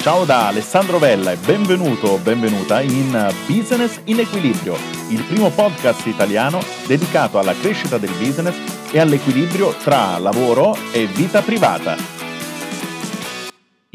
Ciao da Alessandro Vella e benvenuto o benvenuta in Business in Equilibrio, il primo podcast italiano dedicato alla crescita del business e all'equilibrio tra lavoro e vita privata.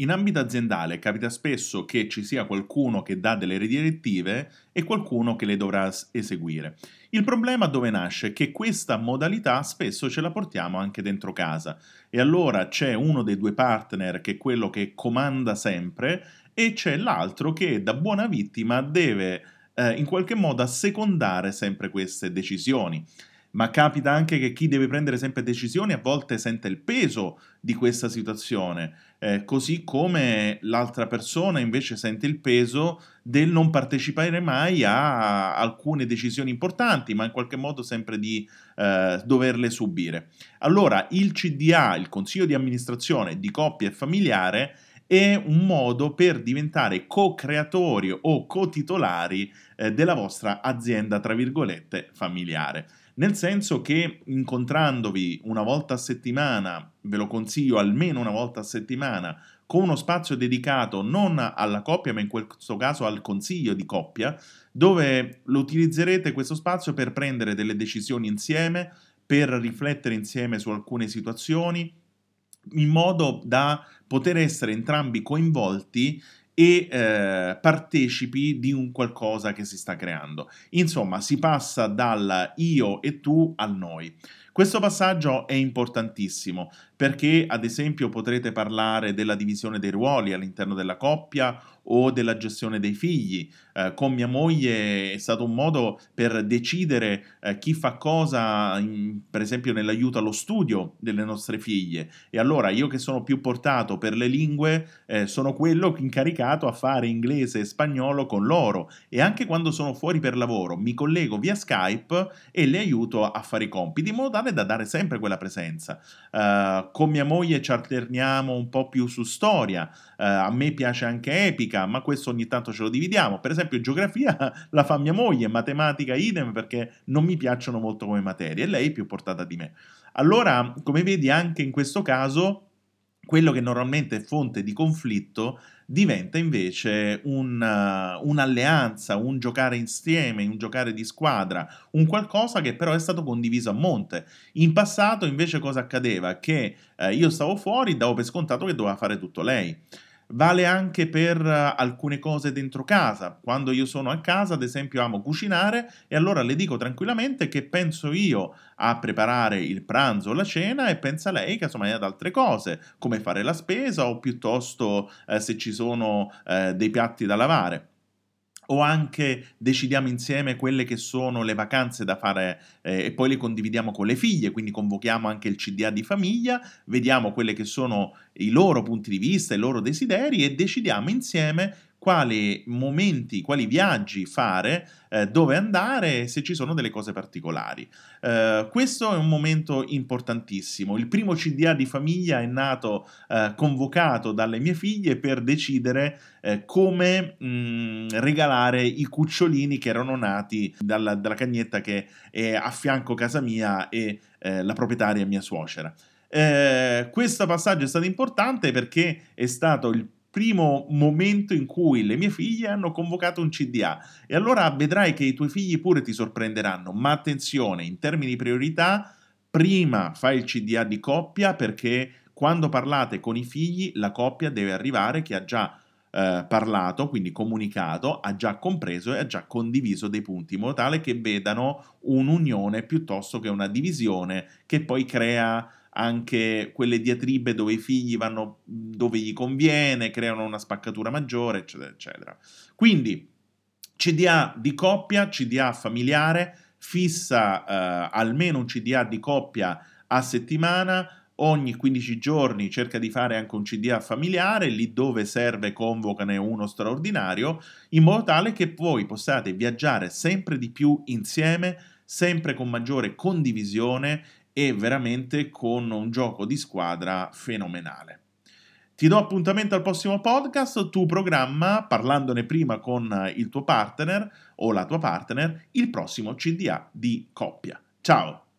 In ambito aziendale capita spesso che ci sia qualcuno che dà delle direttive e qualcuno che le dovrà eseguire. Il problema dove nasce? È che questa modalità spesso ce la portiamo anche dentro casa. E allora c'è uno dei due partner che è quello che comanda sempre e c'è l'altro che da buona vittima deve eh, in qualche modo assecondare sempre queste decisioni ma capita anche che chi deve prendere sempre decisioni a volte sente il peso di questa situazione, eh, così come l'altra persona invece sente il peso del non partecipare mai a alcune decisioni importanti, ma in qualche modo sempre di eh, doverle subire. Allora il CDA, il consiglio di amministrazione di coppia e familiare, è un modo per diventare co-creatori o co-titolari eh, della vostra azienda, tra virgolette, familiare. Nel senso che incontrandovi una volta a settimana, ve lo consiglio almeno una volta a settimana, con uno spazio dedicato non alla coppia, ma in questo caso al consiglio di coppia, dove lo utilizzerete questo spazio per prendere delle decisioni insieme, per riflettere insieme su alcune situazioni, in modo da poter essere entrambi coinvolti e eh, partecipi di un qualcosa che si sta creando. Insomma, si passa dal io e tu al noi. Questo passaggio è importantissimo perché, ad esempio, potrete parlare della divisione dei ruoli all'interno della coppia o della gestione dei figli. Eh, con mia moglie è stato un modo per decidere eh, chi fa cosa, in, per esempio nell'aiuto allo studio delle nostre figlie. E allora io che sono più portato per le lingue, eh, sono quello incaricato a fare inglese e spagnolo con loro. E anche quando sono fuori per lavoro mi collego via Skype e le aiuto a fare i compiti, in modo tale da dare sempre quella presenza. Uh, con mia moglie ci alterniamo un po' più su storia. Uh, a me piace anche epica ma questo ogni tanto ce lo dividiamo. Per esempio, geografia la fa mia moglie, matematica idem perché non mi piacciono molto come materie e lei è più portata di me. Allora, come vedi, anche in questo caso quello che normalmente è fonte di conflitto diventa invece un, uh, un'alleanza, un giocare insieme, un giocare di squadra, un qualcosa che però è stato condiviso a monte. In passato invece cosa accadeva? Che uh, io stavo fuori, davo per scontato che doveva fare tutto lei. Vale anche per eh, alcune cose dentro casa. Quando io sono a casa, ad esempio, amo cucinare e allora le dico tranquillamente che penso io a preparare il pranzo o la cena e pensa lei casomai ad altre cose, come fare la spesa o piuttosto eh, se ci sono eh, dei piatti da lavare o anche decidiamo insieme quelle che sono le vacanze da fare eh, e poi le condividiamo con le figlie, quindi convochiamo anche il CDA di famiglia, vediamo quelli che sono i loro punti di vista, i loro desideri e decidiamo insieme quali momenti, quali viaggi fare, eh, dove andare, se ci sono delle cose particolari. Eh, questo è un momento importantissimo. Il primo CDA di famiglia è nato eh, convocato dalle mie figlie per decidere eh, come mh, mm, regalare i cucciolini che erano nati dalla, dalla, cagnetta che è a fianco casa mia e eh, la proprietaria mia suocera. Eh, questo passaggio è stato importante perché è stato il primo momento in cui le mie figlie hanno convocato un CDA e allora vedrai che i tuoi figli pure ti sorprenderanno, ma attenzione, in termini di priorità, prima fai il CDA di coppia perché quando parlate con i figli la coppia deve arrivare che ha già eh, parlato, quindi comunicato, ha già compreso e ha già condiviso dei punti, in modo tale che vedano un'unione piuttosto che una divisione che poi crea anche quelle diatribe dove i figli vanno dove gli conviene, creano una spaccatura maggiore, eccetera, eccetera. Quindi CDA di coppia, CDA familiare, fissa eh, almeno un CDA di coppia a settimana, ogni 15 giorni cerca di fare anche un CDA familiare, lì dove serve convocane uno straordinario, in modo tale che voi possiate viaggiare sempre di più insieme, sempre con maggiore condivisione e veramente con un gioco di squadra fenomenale. Ti do appuntamento al prossimo podcast, tu programma, parlandone prima con il tuo partner o la tua partner, il prossimo CDA di coppia. Ciao!